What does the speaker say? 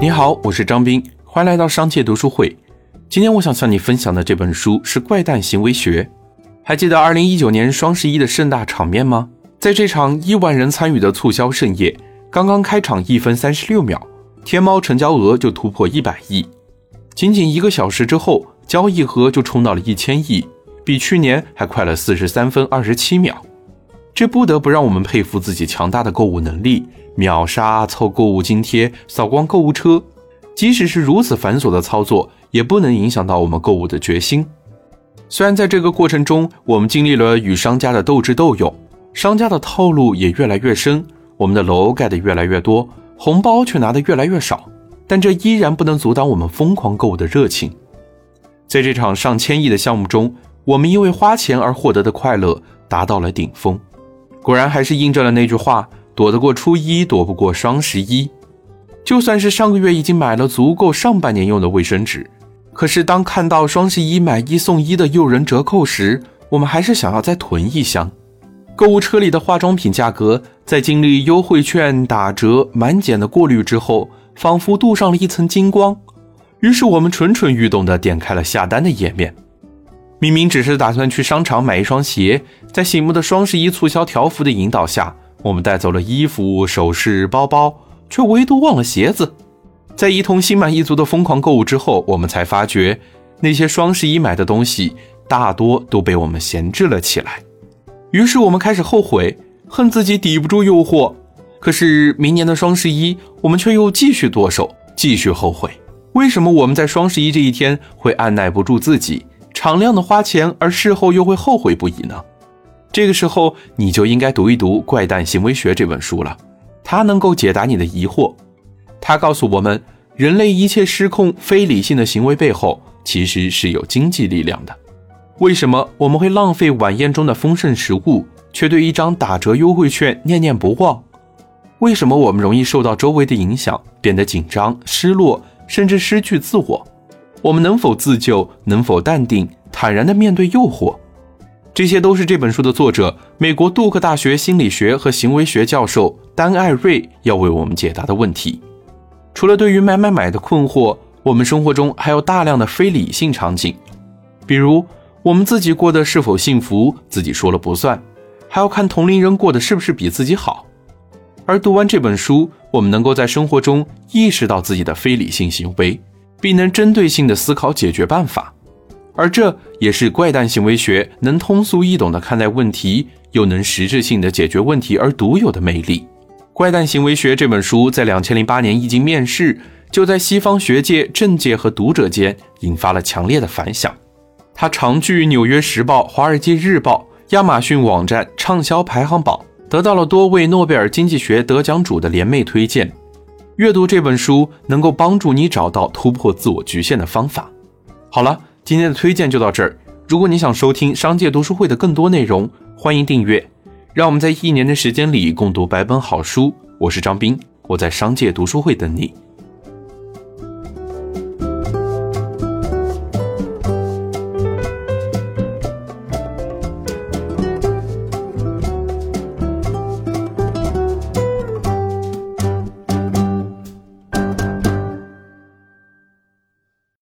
你好，我是张斌，欢迎来到商界读书会。今天我想向你分享的这本书是《怪诞行为学》。还记得二零一九年双十一的盛大场面吗？在这场亿万人参与的促销盛宴，刚刚开场一分三十六秒，天猫成交额就突破一百亿。仅仅一个小时之后，交易额就冲到了一千亿，比去年还快了四十三分二十七秒。这不得不让我们佩服自己强大的购物能力，秒杀、凑购物津贴、扫光购物车。即使是如此繁琐的操作，也不能影响到我们购物的决心。虽然在这个过程中，我们经历了与商家的斗智斗勇，商家的套路也越来越深，我们的楼盖得越来越多，红包却拿得越来越少，但这依然不能阻挡我们疯狂购物的热情。在这场上千亿的项目中，我们因为花钱而获得的快乐达到了顶峰。果然还是印证了那句话：躲得过初一，躲不过双十一。就算是上个月已经买了足够上半年用的卫生纸，可是当看到双十一买一送一的诱人折扣时，我们还是想要再囤一箱。购物车里的化妆品价格在经历优惠券、打折、满减的过滤之后，仿佛镀上了一层金光。于是我们蠢蠢欲动地点开了下单的页面。明明只是打算去商场买一双鞋，在醒目的双十一促销条幅的引导下，我们带走了衣服、首饰、包包，却唯独忘了鞋子。在一通心满意足的疯狂购物之后，我们才发觉，那些双十一买的东西大多都被我们闲置了起来。于是我们开始后悔，恨自己抵不住诱惑。可是明年的双十一，我们却又继续剁手，继续后悔。为什么我们在双十一这一天会按耐不住自己？敞亮的花钱，而事后又会后悔不已呢？这个时候，你就应该读一读《怪诞行为学》这本书了，它能够解答你的疑惑。它告诉我们，人类一切失控、非理性的行为背后，其实是有经济力量的。为什么我们会浪费晚宴中的丰盛食物，却对一张打折优惠券念念不忘？为什么我们容易受到周围的影响，变得紧张、失落，甚至失去自我？我们能否自救？能否淡定坦然地面对诱惑？这些都是这本书的作者，美国杜克大学心理学和行为学教授丹·艾瑞要为我们解答的问题。除了对于买买买的困惑，我们生活中还有大量的非理性场景，比如我们自己过得是否幸福，自己说了不算，还要看同龄人过得是不是比自己好。而读完这本书，我们能够在生活中意识到自己的非理性行为。并能针对性的思考解决办法，而这也是怪诞行为学能通俗易懂的看待问题，又能实质性的解决问题而独有的魅力。怪诞行为学这本书在两千零八年一经面世，就在西方学界、政界和读者间引发了强烈的反响。它长居《纽约时报》《华尔街日报》亚马逊网站畅销排行榜，得到了多位诺贝尔经济学得奖主的联袂推荐。阅读这本书能够帮助你找到突破自我局限的方法。好了，今天的推荐就到这儿。如果你想收听商界读书会的更多内容，欢迎订阅。让我们在一年的时间里共读百本好书。我是张斌，我在商界读书会等你。